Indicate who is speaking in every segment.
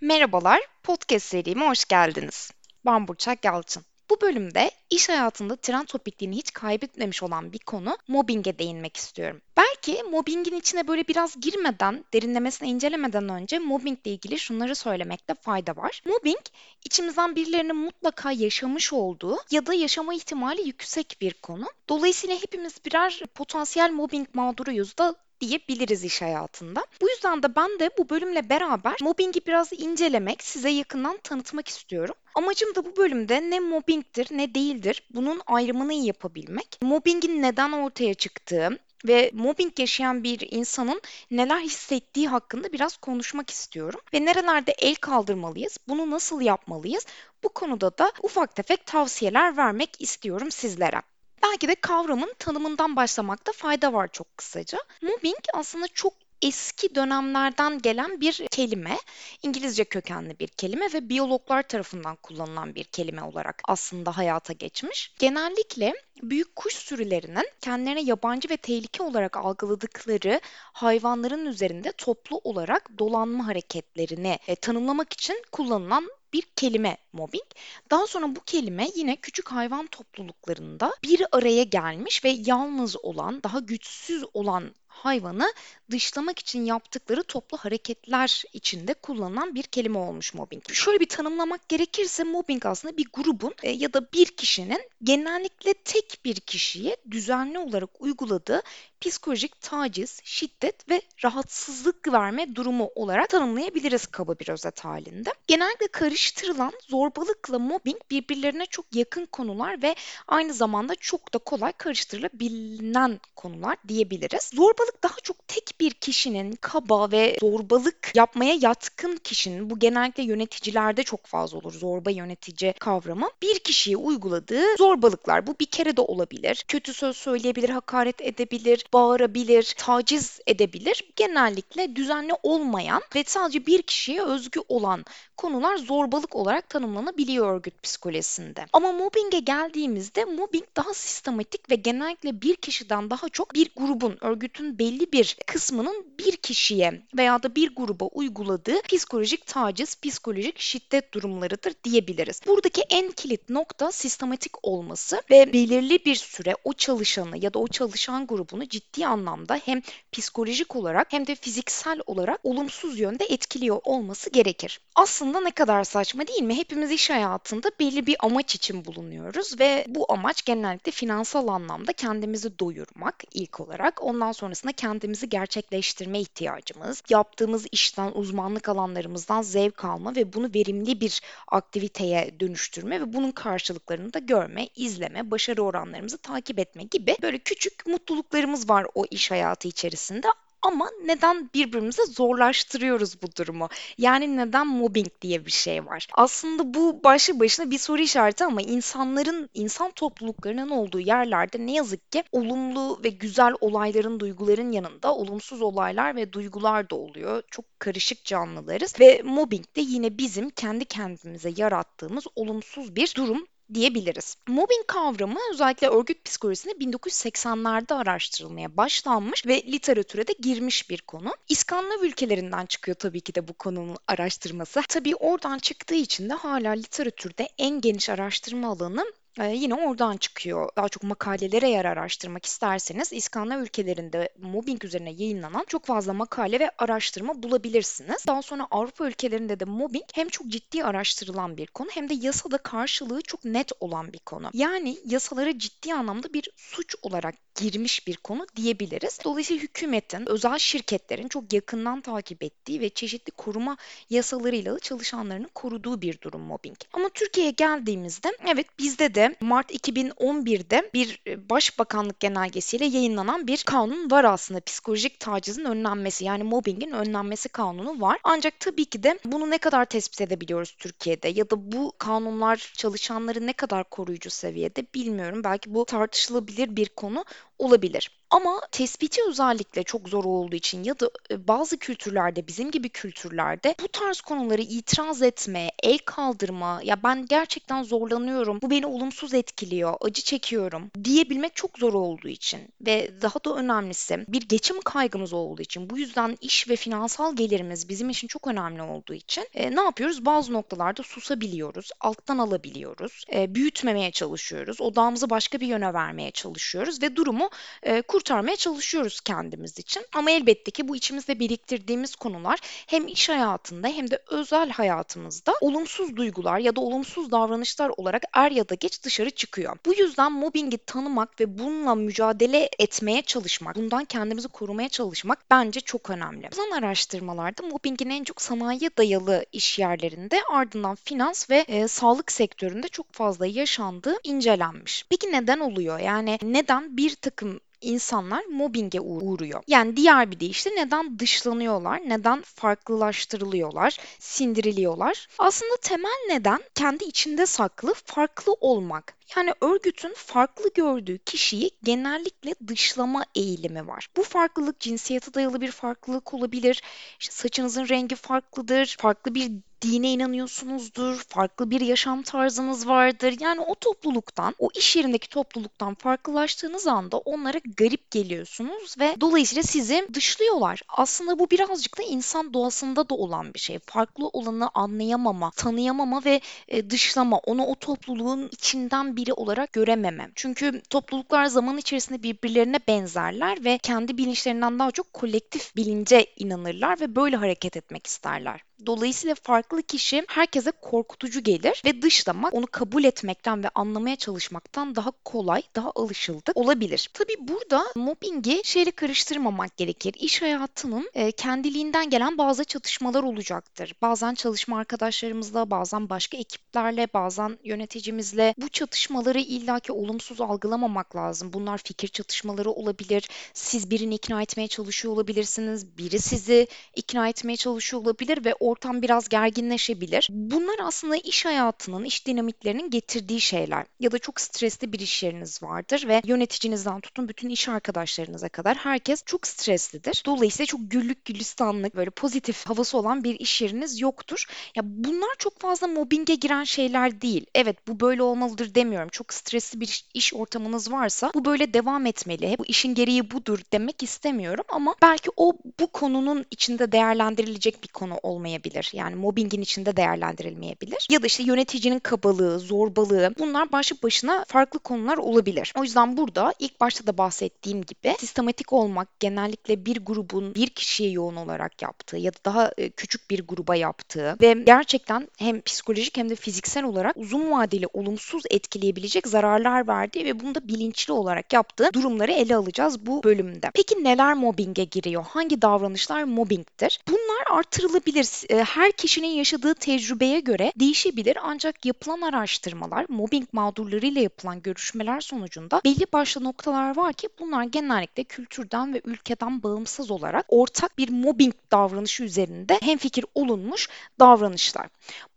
Speaker 1: Merhabalar, podcast serime hoş geldiniz. Ben Burçak Yalçın. Bu bölümde iş hayatında trend topikliğini hiç kaybetmemiş olan bir konu mobbinge değinmek istiyorum. Belki mobbingin içine böyle biraz girmeden, derinlemesine incelemeden önce mobbingle ilgili şunları söylemekte fayda var. Mobbing, içimizden birilerinin mutlaka yaşamış olduğu ya da yaşama ihtimali yüksek bir konu. Dolayısıyla hepimiz birer potansiyel mobbing mağduruyuz da diyebiliriz iş hayatında. Bu yüzden de ben de bu bölümle beraber mobbingi biraz incelemek, size yakından tanıtmak istiyorum. Amacım da bu bölümde ne mobbingdir ne değildir bunun ayrımını yapabilmek. Mobbingin neden ortaya çıktığı, ve mobbing yaşayan bir insanın neler hissettiği hakkında biraz konuşmak istiyorum. Ve nerelerde el kaldırmalıyız, bunu nasıl yapmalıyız? Bu konuda da ufak tefek tavsiyeler vermek istiyorum sizlere. Belki de kavramın tanımından başlamakta fayda var çok kısaca. Mobbing aslında çok eski dönemlerden gelen bir kelime. İngilizce kökenli bir kelime ve biyologlar tarafından kullanılan bir kelime olarak aslında hayata geçmiş. Genellikle büyük kuş sürülerinin kendilerine yabancı ve tehlike olarak algıladıkları hayvanların üzerinde toplu olarak dolanma hareketlerini e, tanımlamak için kullanılan bir kelime mobbing. Daha sonra bu kelime yine küçük hayvan topluluklarında bir araya gelmiş ve yalnız olan, daha güçsüz olan hayvanı dışlamak için yaptıkları toplu hareketler içinde kullanılan bir kelime olmuş mobbing. Şöyle bir tanımlamak gerekirse mobbing aslında bir grubun e, ya da bir kişinin genellikle tek bir kişiye düzenli olarak uyguladığı psikolojik taciz, şiddet ve rahatsızlık verme durumu olarak tanımlayabiliriz kaba bir özet halinde. Genellikle karıştırılan zorbalıkla mobbing birbirlerine çok yakın konular ve aynı zamanda çok da kolay karıştırılabilen konular diyebiliriz. Zorbalık daha çok tek bir kişinin kaba ve zorbalık yapmaya yatkın kişinin bu genellikle yöneticilerde çok fazla olur zorba yönetici kavramı bir kişiye uyguladığı zorbalıklar bu bir kere de olabilir. Kötü söz söyleyebilir, hakaret edebilir, bağırabilir, taciz edebilir. Genellikle düzenli olmayan ve sadece bir kişiye özgü olan konular zorbalık olarak tanımlanabiliyor örgüt psikolojisinde. Ama mobbinge geldiğimizde mobbing daha sistematik ve genellikle bir kişiden daha çok bir grubun, örgütün belli bir kısmının bir kişiye veya da bir gruba uyguladığı psikolojik taciz, psikolojik şiddet durumlarıdır diyebiliriz. Buradaki en kilit nokta sistematik olması ve belirli bir süre o çalışanı ya da o çalışan grubunu ciddi anlamda hem psikolojik olarak hem de fiziksel olarak olumsuz yönde etkiliyor olması gerekir. Aslında ne kadar saçma değil mi? Hepimiz iş hayatında belli bir amaç için bulunuyoruz ve bu amaç genellikle finansal anlamda kendimizi doyurmak ilk olarak. Ondan sonrasında kendimizi gerçekleştirme ihtiyacımız, yaptığımız işten, uzmanlık alanlarımızdan zevk alma ve bunu verimli bir aktiviteye dönüştürme ve bunun karşılıklarını da görme, izleme, başarı oranlarımızı takip etme gibi böyle küçük mutluluklarımız var o iş hayatı içerisinde ama neden birbirimize zorlaştırıyoruz bu durumu? Yani neden mobbing diye bir şey var? Aslında bu başlı başına bir soru işareti ama insanların, insan topluluklarının olduğu yerlerde ne yazık ki olumlu ve güzel olayların, duyguların yanında olumsuz olaylar ve duygular da oluyor. Çok karışık canlılarız ve mobbing de yine bizim kendi kendimize yarattığımız olumsuz bir durum diyebiliriz. Mobbing kavramı özellikle örgüt psikolojisinde 1980'lerde araştırılmaya başlanmış ve literatüre de girmiş bir konu. İskandinav ülkelerinden çıkıyor tabii ki de bu konunun araştırması. Tabii oradan çıktığı için de hala literatürde en geniş araştırma alanı Eee, yine oradan çıkıyor. Daha çok makalelere yer araştırmak isterseniz İskandinav ülkelerinde mobbing üzerine yayınlanan çok fazla makale ve araştırma bulabilirsiniz. Daha sonra Avrupa ülkelerinde de mobbing hem çok ciddi araştırılan bir konu hem de yasada karşılığı çok net olan bir konu. Yani yasalara ciddi anlamda bir suç olarak girmiş bir konu diyebiliriz. Dolayısıyla hükümetin, özel şirketlerin çok yakından takip ettiği ve çeşitli koruma yasalarıyla çalışanlarını koruduğu bir durum mobbing. Ama Türkiye'ye geldiğimizde evet bizde de Mart 2011'de bir e, başbakanlık genelgesiyle yayınlanan bir kanun var aslında. Psikolojik tacizin önlenmesi yani mobbingin önlenmesi kanunu var. Ancak tabii ki de bunu ne kadar tespit edebiliyoruz Türkiye'de ya da bu kanunlar çalışanları ne kadar koruyucu seviyede bilmiyorum. Belki bu tartışılabilir bir konu olabilir. Ama tespiti özellikle çok zor olduğu için ya da e, bazı kültürlerde bizim gibi kültürlerde bu tarz konuları itiraz etme, el kaldırma, ya ben gerçekten zorlanıyorum, bu beni olumsuz etkiliyor, acı çekiyorum diyebilmek çok zor olduğu için ve daha da önemlisi bir geçim kaygımız olduğu için bu yüzden iş ve finansal gelirimiz bizim için çok önemli olduğu için e, ne yapıyoruz? Bazı noktalarda susabiliyoruz, alttan alabiliyoruz, e, büyütmemeye çalışıyoruz, odağımızı başka bir yöne vermeye çalışıyoruz ve durumu e, kurtarmaya çalışıyoruz kendimiz için. Ama elbette ki bu içimizde biriktirdiğimiz konular hem iş hayatında hem de özel hayatımızda olumsuz duygular ya da olumsuz davranışlar olarak er ya da geç dışarı çıkıyor. Bu yüzden mobbingi tanımak ve bununla mücadele etmeye çalışmak, bundan kendimizi korumaya çalışmak bence çok önemli. Yapılan araştırmalarda mobbingin en çok sanayiye dayalı iş yerlerinde ardından finans ve e, sağlık sektöründe çok fazla yaşandığı incelenmiş. Peki neden oluyor? Yani neden bir takım insanlar mobbinge uğruyor. Yani diğer bir deyişle neden dışlanıyorlar, neden farklılaştırılıyorlar, sindiriliyorlar? Aslında temel neden kendi içinde saklı, farklı olmak. Yani örgütün farklı gördüğü kişiyi genellikle dışlama eğilimi var. Bu farklılık cinsiyete dayalı bir farklılık olabilir. İşte saçınızın rengi farklıdır, farklı bir dine inanıyorsunuzdur, farklı bir yaşam tarzınız vardır. Yani o topluluktan, o iş yerindeki topluluktan farklılaştığınız anda onlara garip geliyorsunuz ve dolayısıyla sizi dışlıyorlar. Aslında bu birazcık da insan doğasında da olan bir şey. Farklı olanı anlayamama, tanıyamama ve e, dışlama, onu o topluluğun içinden biri olarak görememem. Çünkü topluluklar zaman içerisinde birbirlerine benzerler ve kendi bilinçlerinden daha çok kolektif bilince inanırlar ve böyle hareket etmek isterler. Dolayısıyla farklı kişi herkese korkutucu gelir ve dışlamak onu kabul etmekten ve anlamaya çalışmaktan daha kolay, daha alışıldık olabilir. Tabii burada mobbingi şeyle karıştırmamak gerekir. İş hayatının e, kendiliğinden gelen bazı çatışmalar olacaktır. Bazen çalışma arkadaşlarımızla, bazen başka ekiplerle, bazen yöneticimizle bu çatışmaları illaki olumsuz algılamamak lazım. Bunlar fikir çatışmaları olabilir. Siz birini ikna etmeye çalışıyor olabilirsiniz. Biri sizi ikna etmeye çalışıyor olabilir ve ortam biraz gerginleşebilir. Bunlar aslında iş hayatının, iş dinamiklerinin getirdiği şeyler. Ya da çok stresli bir iş yeriniz vardır ve yöneticinizden tutun bütün iş arkadaşlarınıza kadar herkes çok streslidir. Dolayısıyla çok güllük gülistanlık böyle pozitif havası olan bir iş yeriniz yoktur. Ya bunlar çok fazla mobbinge giren şeyler değil. Evet bu böyle olmalıdır demiyorum. Çok stresli bir iş ortamınız varsa bu böyle devam etmeli. Bu işin gereği budur demek istemiyorum ama belki o bu konunun içinde değerlendirilecek bir konu olmaya olmayabilir. Yani mobbingin içinde değerlendirilmeyebilir. Ya da işte yöneticinin kabalığı, zorbalığı bunlar başlı başına farklı konular olabilir. O yüzden burada ilk başta da bahsettiğim gibi sistematik olmak genellikle bir grubun bir kişiye yoğun olarak yaptığı ya da daha e, küçük bir gruba yaptığı ve gerçekten hem psikolojik hem de fiziksel olarak uzun vadeli olumsuz etkileyebilecek zararlar verdiği ve bunu da bilinçli olarak yaptığı durumları ele alacağız bu bölümde. Peki neler mobbinge giriyor? Hangi davranışlar mobbingtir? Bunlar artırılabilir e, her kişinin yaşadığı tecrübeye göre değişebilir ancak yapılan araştırmalar, mobbing mağdurlarıyla yapılan görüşmeler sonucunda belli başlı noktalar var ki bunlar genellikle kültürden ve ülkeden bağımsız olarak ortak bir mobbing davranışı üzerinde hemfikir olunmuş davranışlar.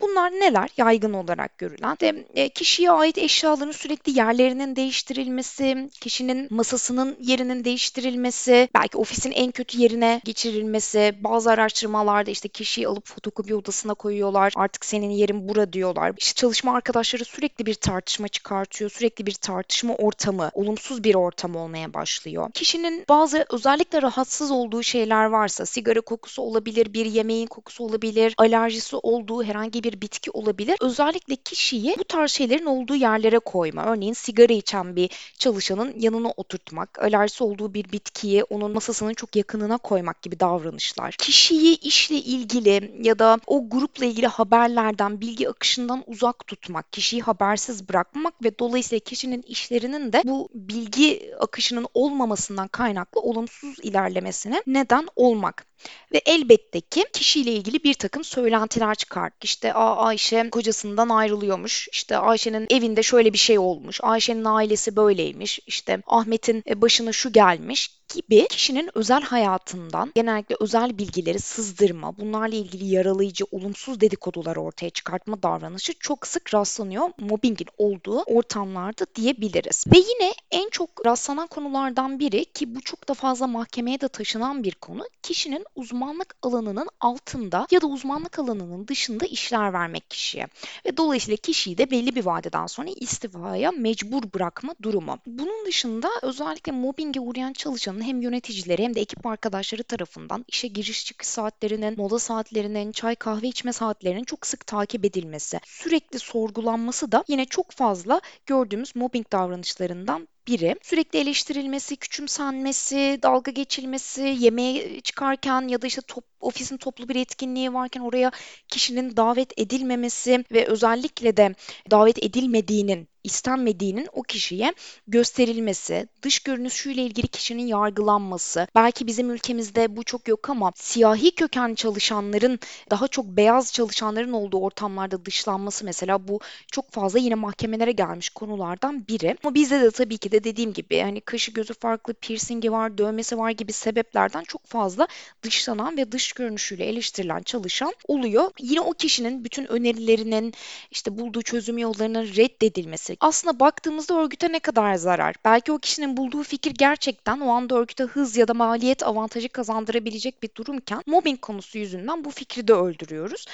Speaker 1: Bunlar neler? Yaygın olarak görülen de e, kişiye ait eşyaların sürekli yerlerinin değiştirilmesi, kişinin masasının yerinin değiştirilmesi, belki ofisin en kötü yerine geçirilmesi, bazı araştırmalarda işte kişiyi alıp fotokopi odasına koyuyorlar. Artık senin yerin bura diyorlar. İşte çalışma arkadaşları sürekli bir tartışma çıkartıyor. Sürekli bir tartışma ortamı, olumsuz bir ortam olmaya başlıyor. Kişinin bazı özellikle rahatsız olduğu şeyler varsa sigara kokusu olabilir, bir yemeğin kokusu olabilir, alerjisi olduğu herhangi bir bitki olabilir. Özellikle kişiyi bu tarz şeylerin olduğu yerlere koyma. Örneğin sigara içen bir çalışanın yanına oturtmak, alerjisi olduğu bir bitkiyi onun masasının çok yakınına koymak gibi davranışlar. Kişiyi işle ilgili ya da o grupla ilgili haberlerden, bilgi akışından uzak tutmak, kişiyi habersiz bırakmak ve dolayısıyla kişinin işlerinin de bu bilgi akışının olmamasından kaynaklı olumsuz ilerlemesine neden olmak. Ve elbette ki kişiyle ilgili bir takım söylentiler çıkar. İşte Aa, Ayşe kocasından ayrılıyormuş. İşte Ayşe'nin evinde şöyle bir şey olmuş. Ayşe'nin ailesi böyleymiş. İşte Ahmet'in e, başına şu gelmiş gibi kişinin özel hayatından genellikle özel bilgileri sızdırma, bunlarla ilgili yaralayıcı, olumsuz dedikodular ortaya çıkartma davranışı çok sık rastlanıyor mobbingin olduğu ortamlarda diyebiliriz. Ve yine en çok rastlanan konulardan biri ki bu çok da fazla mahkemeye de taşınan bir konu kişinin uzmanlık alanının altında ya da uzmanlık alanının dışında işler vermek kişiye. Ve dolayısıyla kişiyi de belli bir vadeden sonra istifaya mecbur bırakma durumu. Bunun dışında özellikle mobbinge uğrayan çalışanın hem yöneticileri hem de ekip arkadaşları tarafından işe giriş çıkış saatlerinin, mola saatlerinin, çay kahve içme saatlerinin çok sık takip edilmesi, sürekli sorgulanması da yine çok fazla gördüğümüz mobbing davranışlarından biri. Sürekli eleştirilmesi, küçümsenmesi, dalga geçilmesi, yemeğe çıkarken ya da işte top, ofisin toplu bir etkinliği varken oraya kişinin davet edilmemesi ve özellikle de davet edilmediğinin istenmediğinin o kişiye gösterilmesi, dış görünüşüyle ilgili kişinin yargılanması, belki bizim ülkemizde bu çok yok ama siyahi köken çalışanların daha çok beyaz çalışanların olduğu ortamlarda dışlanması mesela bu çok fazla yine mahkemelere gelmiş konulardan biri. Ama bizde de tabii ki de dediğim gibi hani kaşı gözü farklı, piercingi var, dövmesi var gibi sebeplerden çok fazla dışlanan ve dış görünüşüyle eleştirilen çalışan oluyor. Yine o kişinin bütün önerilerinin işte bulduğu çözüm yollarının reddedilmesi aslında baktığımızda örgüte ne kadar zarar? Belki o kişinin bulduğu fikir gerçekten o anda örgüte hız ya da maliyet avantajı kazandırabilecek bir durumken mobbing konusu yüzünden bu fikri de öldürüyoruz.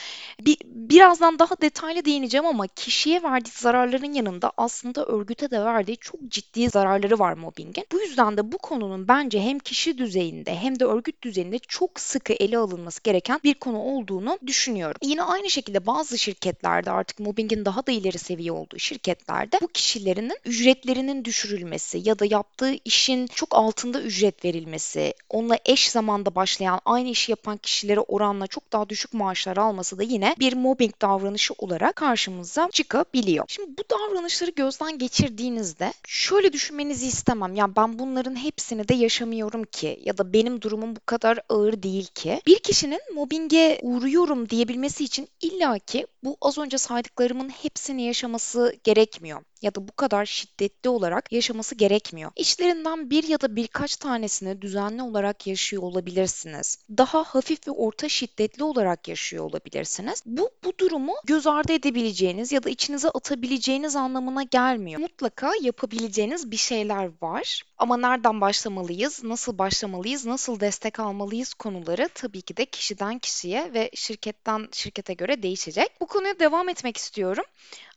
Speaker 1: Bir, birazdan daha detaylı değineceğim ama kişiye verdiği zararların yanında aslında örgüte de verdiği çok ciddi zararları var mobbingin. Bu yüzden de bu konunun bence hem kişi düzeyinde hem de örgüt düzeyinde çok sıkı ele alınması gereken bir konu olduğunu düşünüyorum. Yine aynı şekilde bazı şirketlerde artık mobbingin daha da ileri seviye olduğu şirketlerde bu kişilerin ücretlerinin düşürülmesi ya da yaptığı işin çok altında ücret verilmesi, onunla eş zamanda başlayan aynı işi yapan kişilere oranla çok daha düşük maaşlar alması da yine bir mobbing davranışı olarak karşımıza çıkabiliyor. Şimdi bu davranışları gözden geçirdiğinizde şöyle düşünmenizi istemem. Ya ben bunların hepsini de yaşamıyorum ki ya da benim durumum bu kadar ağır değil ki. Bir kişinin mobbinge uğruyorum diyebilmesi için illaki bu az önce saydıklarımın hepsini yaşaması gerekmiyor ya da bu kadar şiddetli olarak yaşaması gerekmiyor. İşlerinden bir ya da birkaç tanesini düzenli olarak yaşıyor olabilirsiniz. Daha hafif ve orta şiddetli olarak yaşıyor olabilirsiniz. Bu bu durumu göz ardı edebileceğiniz ya da içinize atabileceğiniz anlamına gelmiyor. Mutlaka yapabileceğiniz bir şeyler var. Ama nereden başlamalıyız, nasıl başlamalıyız, nasıl destek almalıyız konuları tabii ki de kişiden kişiye ve şirketten şirkete göre değişecek. Bu konuya devam etmek istiyorum.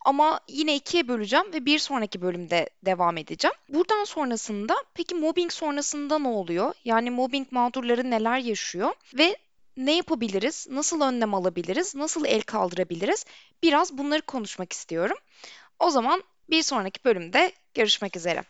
Speaker 1: Ama yine ikiye böleceğim ve bir sonraki bölümde devam edeceğim. Buradan sonrasında peki mobbing sonrasında ne oluyor? Yani mobbing mağdurları neler yaşıyor ve ne yapabiliriz? Nasıl önlem alabiliriz? Nasıl el kaldırabiliriz? Biraz bunları konuşmak istiyorum. O zaman bir sonraki bölümde görüşmek üzere.